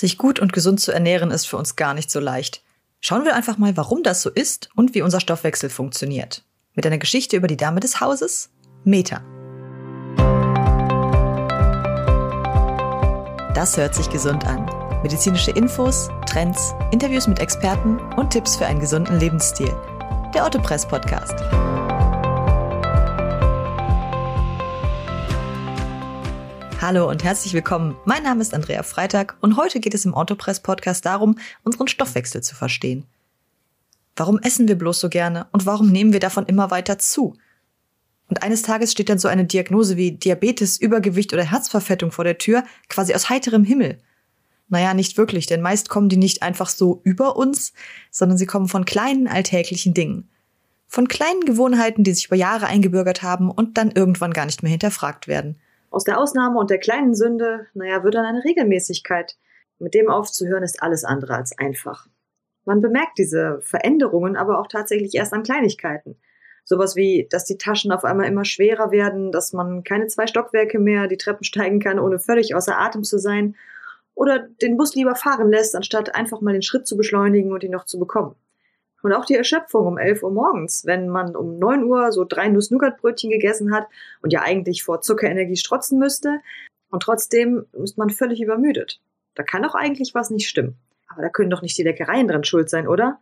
Sich gut und gesund zu ernähren ist für uns gar nicht so leicht. Schauen wir einfach mal, warum das so ist und wie unser Stoffwechsel funktioniert. Mit einer Geschichte über die Dame des Hauses, Meta. Das hört sich gesund an. Medizinische Infos, Trends, Interviews mit Experten und Tipps für einen gesunden Lebensstil. Der Autopress Podcast. Hallo und herzlich willkommen. Mein Name ist Andrea Freitag und heute geht es im Autopress Podcast darum, unseren Stoffwechsel zu verstehen. Warum essen wir bloß so gerne und warum nehmen wir davon immer weiter zu? Und eines Tages steht dann so eine Diagnose wie Diabetes, Übergewicht oder Herzverfettung vor der Tür, quasi aus heiterem Himmel. Naja, nicht wirklich, denn meist kommen die nicht einfach so über uns, sondern sie kommen von kleinen alltäglichen Dingen. Von kleinen Gewohnheiten, die sich über Jahre eingebürgert haben und dann irgendwann gar nicht mehr hinterfragt werden. Aus der Ausnahme und der kleinen Sünde, naja, wird dann eine Regelmäßigkeit. Mit dem aufzuhören ist alles andere als einfach. Man bemerkt diese Veränderungen aber auch tatsächlich erst an Kleinigkeiten. Sowas wie, dass die Taschen auf einmal immer schwerer werden, dass man keine zwei Stockwerke mehr die Treppen steigen kann, ohne völlig außer Atem zu sein. Oder den Bus lieber fahren lässt, anstatt einfach mal den Schritt zu beschleunigen und ihn noch zu bekommen. Und auch die Erschöpfung um 11 Uhr morgens, wenn man um 9 Uhr so drei Nuss-Nougat-Brötchen gegessen hat und ja eigentlich vor Zuckerenergie strotzen müsste. Und trotzdem ist man völlig übermüdet. Da kann doch eigentlich was nicht stimmen. Aber da können doch nicht die Leckereien dran schuld sein, oder?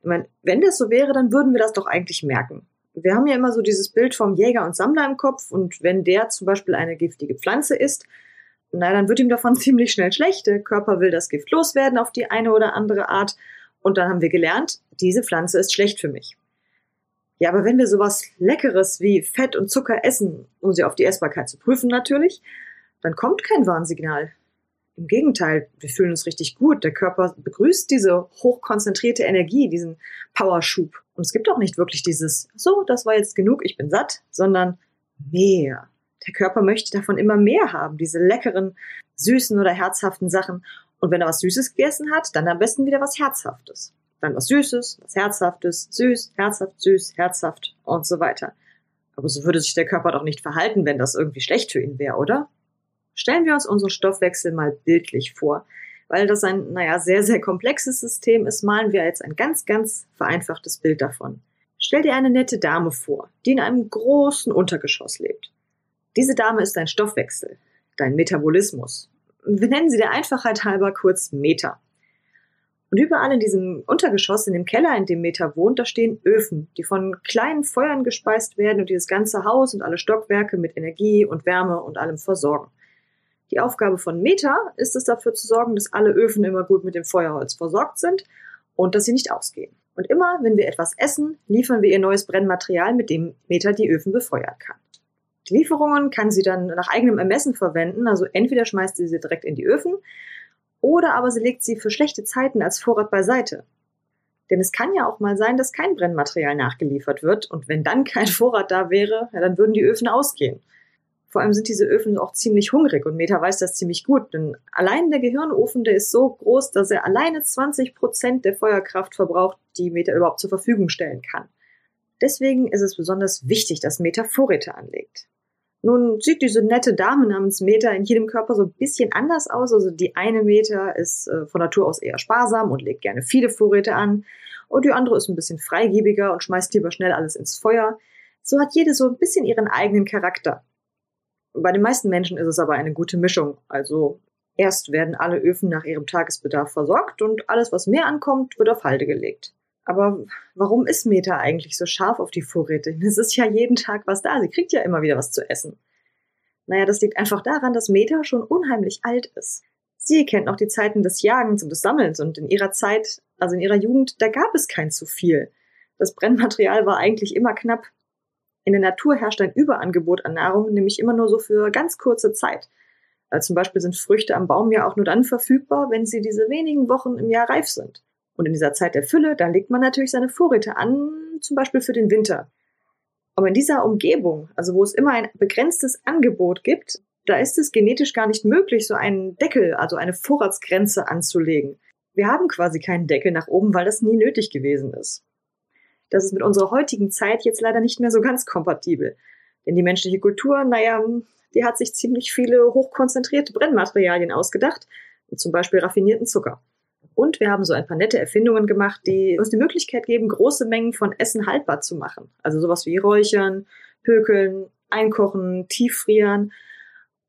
Ich meine, wenn das so wäre, dann würden wir das doch eigentlich merken. Wir haben ja immer so dieses Bild vom Jäger und Sammler im Kopf und wenn der zum Beispiel eine giftige Pflanze isst, na, dann wird ihm davon ziemlich schnell schlecht. Der Körper will das Gift loswerden auf die eine oder andere Art und dann haben wir gelernt, diese Pflanze ist schlecht für mich. Ja, aber wenn wir sowas Leckeres wie Fett und Zucker essen, um sie auf die Essbarkeit zu prüfen natürlich, dann kommt kein Warnsignal. Im Gegenteil, wir fühlen uns richtig gut. Der Körper begrüßt diese hochkonzentrierte Energie, diesen Powerschub. Und es gibt auch nicht wirklich dieses, so, das war jetzt genug, ich bin satt, sondern mehr. Der Körper möchte davon immer mehr haben, diese leckeren, süßen oder herzhaften Sachen. Und wenn er was Süßes gegessen hat, dann am besten wieder was Herzhaftes. Dann was Süßes, was Herzhaftes, süß, herzhaft, süß, herzhaft und so weiter. Aber so würde sich der Körper doch nicht verhalten, wenn das irgendwie schlecht für ihn wäre, oder? Stellen wir uns unseren Stoffwechsel mal bildlich vor. Weil das ein, naja, sehr, sehr komplexes System ist, malen wir jetzt ein ganz, ganz vereinfachtes Bild davon. Stell dir eine nette Dame vor, die in einem großen Untergeschoss lebt. Diese Dame ist dein Stoffwechsel, dein Metabolismus, wir nennen sie der Einfachheit halber kurz Meter. Und überall in diesem Untergeschoss, in dem Keller, in dem Meter wohnt, da stehen Öfen, die von kleinen Feuern gespeist werden und dieses ganze Haus und alle Stockwerke mit Energie und Wärme und allem versorgen. Die Aufgabe von Meter ist es dafür zu sorgen, dass alle Öfen immer gut mit dem Feuerholz versorgt sind und dass sie nicht ausgehen. Und immer, wenn wir etwas essen, liefern wir ihr neues Brennmaterial, mit dem Meter die Öfen befeuern kann. Die Lieferungen kann sie dann nach eigenem Ermessen verwenden. Also entweder schmeißt sie sie direkt in die Öfen oder aber sie legt sie für schlechte Zeiten als Vorrat beiseite. Denn es kann ja auch mal sein, dass kein Brennmaterial nachgeliefert wird. Und wenn dann kein Vorrat da wäre, ja, dann würden die Öfen ausgehen. Vor allem sind diese Öfen auch ziemlich hungrig und Meta weiß das ziemlich gut, denn allein der Gehirnofen, der ist so groß, dass er alleine 20 Prozent der Feuerkraft verbraucht, die Meta überhaupt zur Verfügung stellen kann. Deswegen ist es besonders wichtig, dass Meta Vorräte anlegt. Nun sieht diese nette Dame namens Meta in jedem Körper so ein bisschen anders aus. Also die eine Meta ist äh, von Natur aus eher sparsam und legt gerne viele Vorräte an. Und die andere ist ein bisschen freigebiger und schmeißt lieber schnell alles ins Feuer. So hat jede so ein bisschen ihren eigenen Charakter. Bei den meisten Menschen ist es aber eine gute Mischung. Also erst werden alle Öfen nach ihrem Tagesbedarf versorgt und alles, was mehr ankommt, wird auf Halde gelegt. Aber warum ist Meta eigentlich so scharf auf die Vorräte? Es ist ja jeden Tag was da. Sie kriegt ja immer wieder was zu essen. Naja, das liegt einfach daran, dass Meta schon unheimlich alt ist. Sie kennt noch die Zeiten des Jagens und des Sammelns und in ihrer Zeit, also in ihrer Jugend, da gab es kein zu viel. Das Brennmaterial war eigentlich immer knapp. In der Natur herrscht ein Überangebot an Nahrung, nämlich immer nur so für ganz kurze Zeit. Also zum Beispiel sind Früchte am Baum ja auch nur dann verfügbar, wenn sie diese wenigen Wochen im Jahr reif sind. Und in dieser Zeit der Fülle, da legt man natürlich seine Vorräte an, zum Beispiel für den Winter. Aber in dieser Umgebung, also wo es immer ein begrenztes Angebot gibt, da ist es genetisch gar nicht möglich, so einen Deckel, also eine Vorratsgrenze anzulegen. Wir haben quasi keinen Deckel nach oben, weil das nie nötig gewesen ist. Das ist mit unserer heutigen Zeit jetzt leider nicht mehr so ganz kompatibel. Denn die menschliche Kultur, naja, die hat sich ziemlich viele hochkonzentrierte Brennmaterialien ausgedacht, zum Beispiel raffinierten Zucker. Und wir haben so ein paar nette Erfindungen gemacht, die uns die Möglichkeit geben, große Mengen von Essen haltbar zu machen. Also sowas wie Räuchern, Pökeln, Einkochen, Tieffrieren.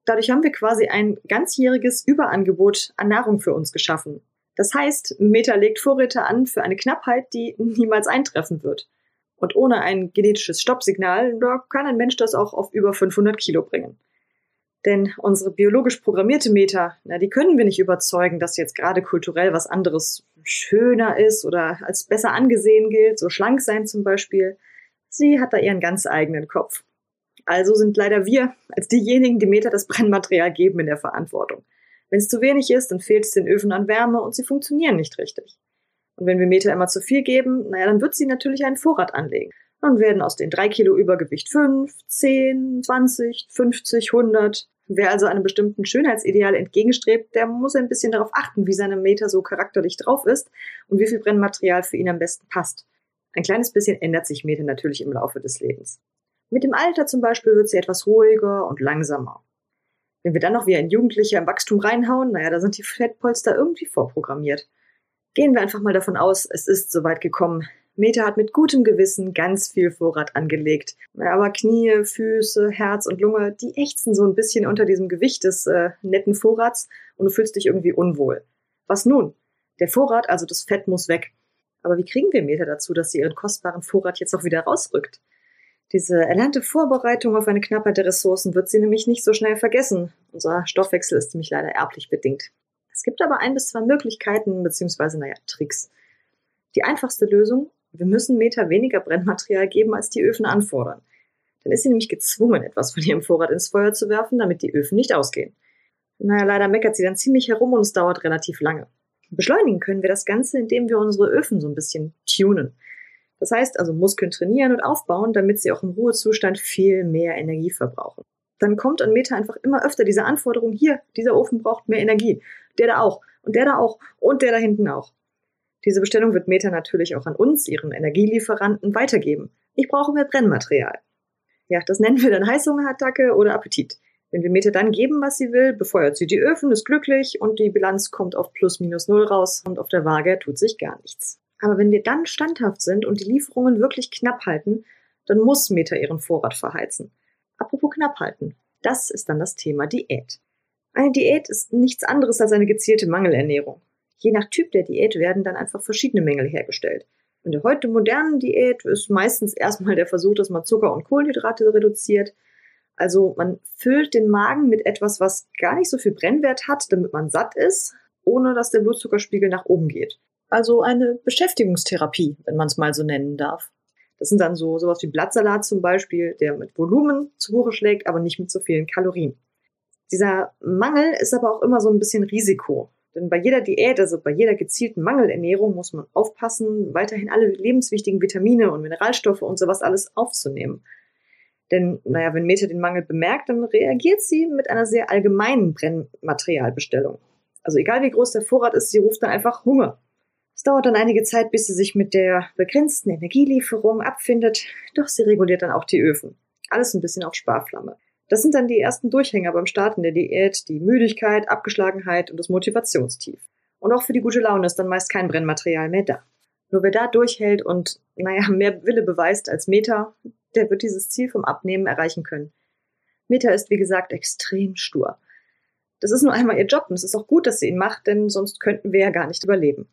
Dadurch haben wir quasi ein ganzjähriges Überangebot an Nahrung für uns geschaffen. Das heißt, Meta legt Vorräte an für eine Knappheit, die niemals eintreffen wird. Und ohne ein genetisches Stoppsignal, da kann ein Mensch das auch auf über 500 Kilo bringen. Denn unsere biologisch programmierte Meta, na, die können wir nicht überzeugen, dass jetzt gerade kulturell was anderes schöner ist oder als besser angesehen gilt, so schlank sein zum Beispiel. Sie hat da ihren ganz eigenen Kopf. Also sind leider wir als diejenigen, die Meta das Brennmaterial geben, in der Verantwortung. Wenn es zu wenig ist, dann fehlt es den Öfen an Wärme und sie funktionieren nicht richtig. Und wenn wir Meta immer zu viel geben, naja, dann wird sie natürlich einen Vorrat anlegen. Dann werden aus den drei Kilo Übergewicht fünf, zehn, zwanzig, fünfzig, hundert. Wer also einem bestimmten Schönheitsideal entgegenstrebt, der muss ein bisschen darauf achten, wie seine Meter so charakterlich drauf ist und wie viel Brennmaterial für ihn am besten passt. Ein kleines bisschen ändert sich Meta natürlich im Laufe des Lebens. Mit dem Alter zum Beispiel wird sie etwas ruhiger und langsamer. Wenn wir dann noch wie ein Jugendlicher im Wachstum reinhauen, naja, da sind die Fettpolster irgendwie vorprogrammiert. Gehen wir einfach mal davon aus, es ist soweit gekommen. Meta hat mit gutem Gewissen ganz viel Vorrat angelegt. Aber Knie, Füße, Herz und Lunge, die ächzen so ein bisschen unter diesem Gewicht des äh, netten Vorrats und du fühlst dich irgendwie unwohl. Was nun? Der Vorrat, also das Fett, muss weg. Aber wie kriegen wir Meta dazu, dass sie ihren kostbaren Vorrat jetzt auch wieder rausrückt? Diese erlernte Vorbereitung auf eine Knappheit der Ressourcen wird sie nämlich nicht so schnell vergessen. Unser Stoffwechsel ist nämlich leider erblich bedingt. Es gibt aber ein bis zwei Möglichkeiten, beziehungsweise, naja, Tricks. Die einfachste Lösung, wir müssen Meter weniger Brennmaterial geben, als die Öfen anfordern. Dann ist sie nämlich gezwungen, etwas von ihrem Vorrat ins Feuer zu werfen, damit die Öfen nicht ausgehen. Naja, leider meckert sie dann ziemlich herum und es dauert relativ lange. Beschleunigen können wir das Ganze, indem wir unsere Öfen so ein bisschen tunen. Das heißt also Muskeln trainieren und aufbauen, damit sie auch im Ruhezustand viel mehr Energie verbrauchen. Dann kommt an Meta einfach immer öfter diese Anforderung, hier, dieser Ofen braucht mehr Energie, der da auch und der da auch und der da hinten auch. Diese Bestellung wird Meta natürlich auch an uns, ihren Energielieferanten, weitergeben. Ich brauche mehr Brennmaterial. Ja, das nennen wir dann Heißhungerattacke oder Appetit. Wenn wir Meta dann geben, was sie will, befeuert sie die Öfen, ist glücklich und die Bilanz kommt auf plus minus null raus und auf der Waage tut sich gar nichts. Aber wenn wir dann standhaft sind und die Lieferungen wirklich knapp halten, dann muss Meta ihren Vorrat verheizen. Apropos knapp halten. Das ist dann das Thema Diät. Eine Diät ist nichts anderes als eine gezielte Mangelernährung. Je nach Typ der Diät werden dann einfach verschiedene Mängel hergestellt. In der heute modernen Diät ist meistens erstmal der Versuch, dass man Zucker und Kohlenhydrate reduziert. Also man füllt den Magen mit etwas, was gar nicht so viel Brennwert hat, damit man satt ist, ohne dass der Blutzuckerspiegel nach oben geht. Also eine Beschäftigungstherapie, wenn man es mal so nennen darf. Das sind dann so sowas wie Blattsalat zum Beispiel, der mit Volumen zu Buche schlägt, aber nicht mit so vielen Kalorien. Dieser Mangel ist aber auch immer so ein bisschen Risiko. Denn bei jeder Diät, also bei jeder gezielten Mangelernährung, muss man aufpassen, weiterhin alle lebenswichtigen Vitamine und Mineralstoffe und sowas alles aufzunehmen. Denn, naja, wenn Meta den Mangel bemerkt, dann reagiert sie mit einer sehr allgemeinen Brennmaterialbestellung. Also egal wie groß der Vorrat ist, sie ruft dann einfach Hunger. Es dauert dann einige Zeit, bis sie sich mit der begrenzten Energielieferung abfindet, doch sie reguliert dann auch die Öfen. Alles ein bisschen auf Sparflamme. Das sind dann die ersten Durchhänger beim Starten der Diät, die Müdigkeit, Abgeschlagenheit und das Motivationstief. Und auch für die gute Laune ist dann meist kein Brennmaterial mehr da. Nur wer da durchhält und, naja, mehr Wille beweist als Meta, der wird dieses Ziel vom Abnehmen erreichen können. Meta ist, wie gesagt, extrem stur. Das ist nur einmal ihr Job und es ist auch gut, dass sie ihn macht, denn sonst könnten wir ja gar nicht überleben.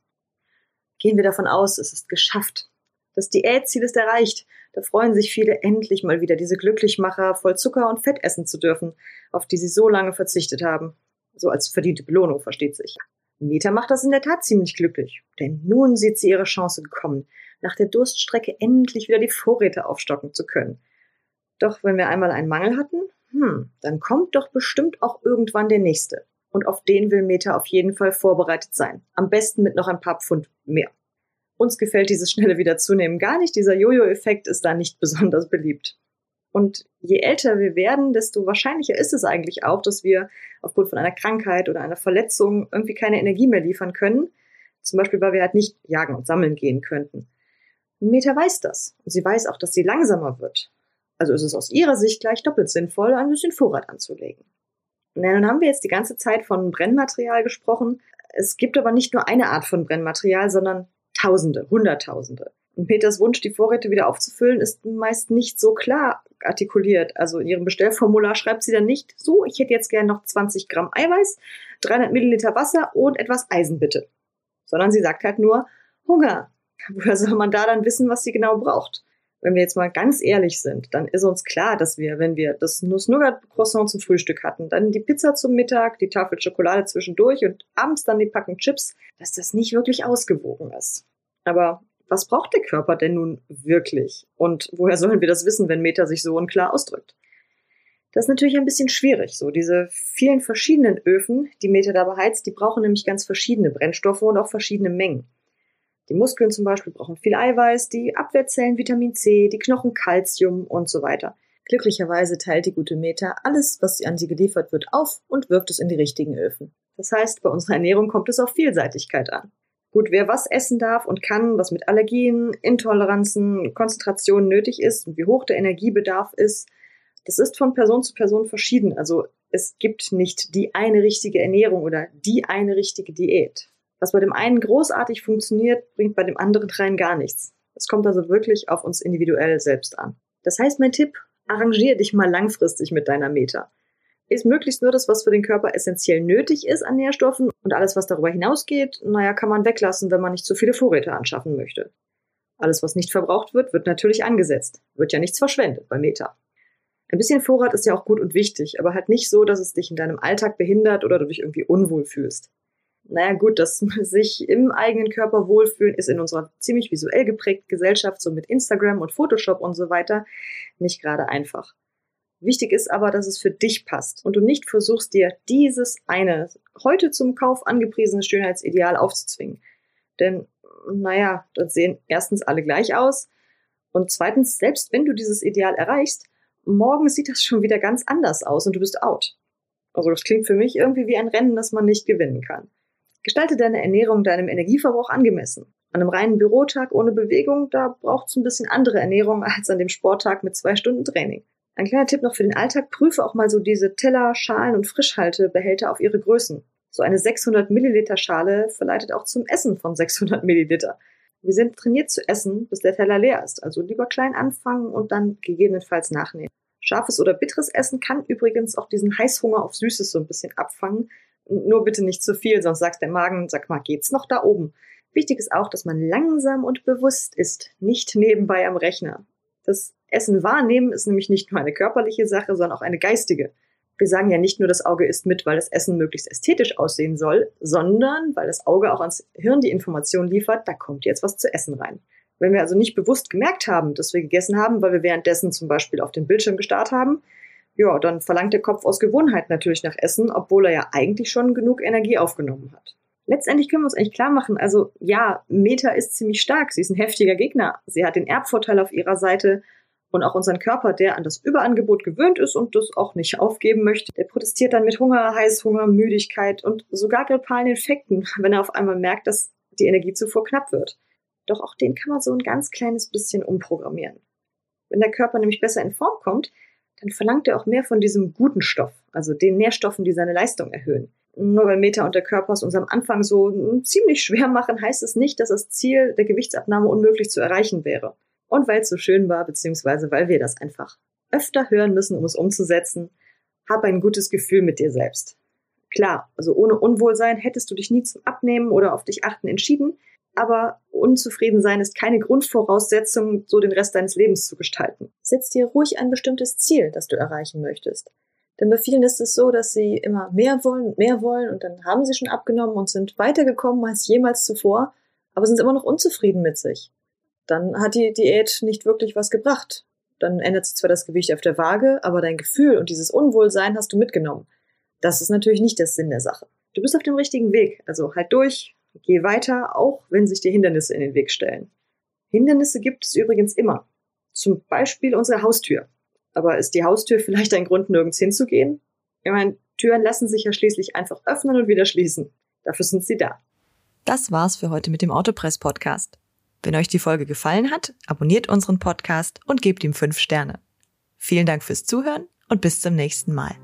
Gehen wir davon aus, es ist geschafft. Das Diätziel ist erreicht. Da freuen sich viele endlich mal wieder, diese Glücklichmacher voll Zucker und Fett essen zu dürfen, auf die sie so lange verzichtet haben. So als verdiente Belohnung, versteht sich. Meta macht das in der Tat ziemlich glücklich, denn nun sieht sie ihre Chance gekommen, nach der Durststrecke endlich wieder die Vorräte aufstocken zu können. Doch wenn wir einmal einen Mangel hatten, hm, dann kommt doch bestimmt auch irgendwann der nächste und auf den will Meta auf jeden Fall vorbereitet sein. Am besten mit noch ein paar Pfund mehr. Uns gefällt dieses schnelle Wiederzunehmen gar nicht. Dieser Jojo-Effekt ist da nicht besonders beliebt. Und je älter wir werden, desto wahrscheinlicher ist es eigentlich auch, dass wir aufgrund von einer Krankheit oder einer Verletzung irgendwie keine Energie mehr liefern können. Zum Beispiel, weil wir halt nicht jagen und sammeln gehen könnten. Meta weiß das. Und sie weiß auch, dass sie langsamer wird. Also ist es aus ihrer Sicht gleich doppelt sinnvoll, ein bisschen Vorrat anzulegen. Na, nun haben wir jetzt die ganze Zeit von Brennmaterial gesprochen. Es gibt aber nicht nur eine Art von Brennmaterial, sondern Tausende, Hunderttausende. Und Peters Wunsch, die Vorräte wieder aufzufüllen, ist meist nicht so klar artikuliert. Also in ihrem Bestellformular schreibt sie dann nicht, so, ich hätte jetzt gern noch 20 Gramm Eiweiß, 300 Milliliter Wasser und etwas Eisen bitte. Sondern sie sagt halt nur, Hunger. Woher soll man da dann wissen, was sie genau braucht? wenn wir jetzt mal ganz ehrlich sind, dann ist uns klar, dass wir, wenn wir das Nuss-Nougat-Croissant zum Frühstück hatten, dann die Pizza zum Mittag, die Tafel Schokolade zwischendurch und abends dann die Packung Chips, dass das nicht wirklich ausgewogen ist. Aber was braucht der Körper denn nun wirklich? Und woher sollen wir das wissen, wenn Meta sich so unklar ausdrückt? Das ist natürlich ein bisschen schwierig. So diese vielen verschiedenen Öfen, die Meta da beheizt, die brauchen nämlich ganz verschiedene Brennstoffe und auch verschiedene Mengen. Die Muskeln zum Beispiel brauchen viel Eiweiß, die Abwehrzellen Vitamin C, die Knochen Calcium und so weiter. Glücklicherweise teilt die gute Meta alles, was an sie geliefert wird, auf und wirft es in die richtigen Öfen. Das heißt, bei unserer Ernährung kommt es auf Vielseitigkeit an. Gut, wer was essen darf und kann, was mit Allergien, Intoleranzen, Konzentrationen nötig ist und wie hoch der Energiebedarf ist, das ist von Person zu Person verschieden. Also es gibt nicht die eine richtige Ernährung oder die eine richtige Diät. Was bei dem einen großartig funktioniert, bringt bei dem anderen rein gar nichts. Es kommt also wirklich auf uns individuell selbst an. Das heißt, mein Tipp, arrangier dich mal langfristig mit deiner Meta. Ist möglichst nur das, was für den Körper essentiell nötig ist an Nährstoffen und alles, was darüber hinausgeht, naja, kann man weglassen, wenn man nicht zu viele Vorräte anschaffen möchte. Alles, was nicht verbraucht wird, wird natürlich angesetzt. Wird ja nichts verschwendet bei Meta. Ein bisschen Vorrat ist ja auch gut und wichtig, aber halt nicht so, dass es dich in deinem Alltag behindert oder du dich irgendwie unwohl fühlst naja gut, dass sich im eigenen Körper wohlfühlen ist in unserer ziemlich visuell geprägten Gesellschaft, so mit Instagram und Photoshop und so weiter, nicht gerade einfach. Wichtig ist aber, dass es für dich passt und du nicht versuchst, dir dieses eine heute zum Kauf angepriesene Schönheitsideal aufzuzwingen. Denn, naja, dann sehen erstens alle gleich aus und zweitens, selbst wenn du dieses Ideal erreichst, morgen sieht das schon wieder ganz anders aus und du bist out. Also das klingt für mich irgendwie wie ein Rennen, das man nicht gewinnen kann. Gestalte deine Ernährung deinem Energieverbrauch angemessen. An einem reinen Bürotag ohne Bewegung, da braucht es ein bisschen andere Ernährung als an dem Sporttag mit zwei Stunden Training. Ein kleiner Tipp noch für den Alltag, prüfe auch mal so diese Teller, Schalen und Frischhaltebehälter auf ihre Größen. So eine 600 Milliliter Schale verleitet auch zum Essen von 600 Milliliter. Wir sind trainiert zu essen, bis der Teller leer ist. Also lieber klein anfangen und dann gegebenenfalls nachnehmen. Scharfes oder bitteres Essen kann übrigens auch diesen Heißhunger auf Süßes so ein bisschen abfangen, nur bitte nicht zu viel, sonst sagt der Magen, sag mal, geht's noch da oben? Wichtig ist auch, dass man langsam und bewusst ist, nicht nebenbei am Rechner. Das Essen wahrnehmen ist nämlich nicht nur eine körperliche Sache, sondern auch eine geistige. Wir sagen ja nicht nur, das Auge isst mit, weil das Essen möglichst ästhetisch aussehen soll, sondern weil das Auge auch ans Hirn die Information liefert, da kommt jetzt was zu essen rein. Wenn wir also nicht bewusst gemerkt haben, dass wir gegessen haben, weil wir währenddessen zum Beispiel auf den Bildschirm gestarrt haben, ja, dann verlangt der Kopf aus Gewohnheit natürlich nach Essen, obwohl er ja eigentlich schon genug Energie aufgenommen hat. Letztendlich können wir uns eigentlich klar machen, also ja, Meta ist ziemlich stark, sie ist ein heftiger Gegner, sie hat den Erbvorteil auf ihrer Seite und auch unseren Körper, der an das Überangebot gewöhnt ist und das auch nicht aufgeben möchte, der protestiert dann mit Hunger, Heißhunger, Müdigkeit und sogar grippalen Infekten, wenn er auf einmal merkt, dass die Energiezufuhr knapp wird. Doch auch den kann man so ein ganz kleines bisschen umprogrammieren. Wenn der Körper nämlich besser in Form kommt, dann verlangt er auch mehr von diesem guten Stoff, also den Nährstoffen, die seine Leistung erhöhen. Nur weil Meta und der Körper es uns am Anfang so ziemlich schwer machen, heißt es nicht, dass das Ziel der Gewichtsabnahme unmöglich zu erreichen wäre. Und weil es so schön war, beziehungsweise weil wir das einfach öfter hören müssen, um es umzusetzen, hab ein gutes Gefühl mit dir selbst. Klar, also ohne Unwohlsein hättest du dich nie zum Abnehmen oder auf dich achten entschieden, aber unzufrieden sein ist keine Grundvoraussetzung, so den Rest deines Lebens zu gestalten. Setz dir ruhig ein bestimmtes Ziel, das du erreichen möchtest. Denn bei vielen ist es so, dass sie immer mehr wollen und mehr wollen und dann haben sie schon abgenommen und sind weitergekommen als jemals zuvor, aber sind immer noch unzufrieden mit sich. Dann hat die Diät nicht wirklich was gebracht. Dann ändert sich zwar das Gewicht auf der Waage, aber dein Gefühl und dieses Unwohlsein hast du mitgenommen. Das ist natürlich nicht der Sinn der Sache. Du bist auf dem richtigen Weg, also halt durch, Geh weiter, auch wenn sich dir Hindernisse in den Weg stellen. Hindernisse gibt es übrigens immer. Zum Beispiel unsere Haustür. Aber ist die Haustür vielleicht ein Grund, nirgends hinzugehen? Ich meine, Türen lassen sich ja schließlich einfach öffnen und wieder schließen. Dafür sind sie da. Das war's für heute mit dem Autopress Podcast. Wenn euch die Folge gefallen hat, abonniert unseren Podcast und gebt ihm fünf Sterne. Vielen Dank fürs Zuhören und bis zum nächsten Mal.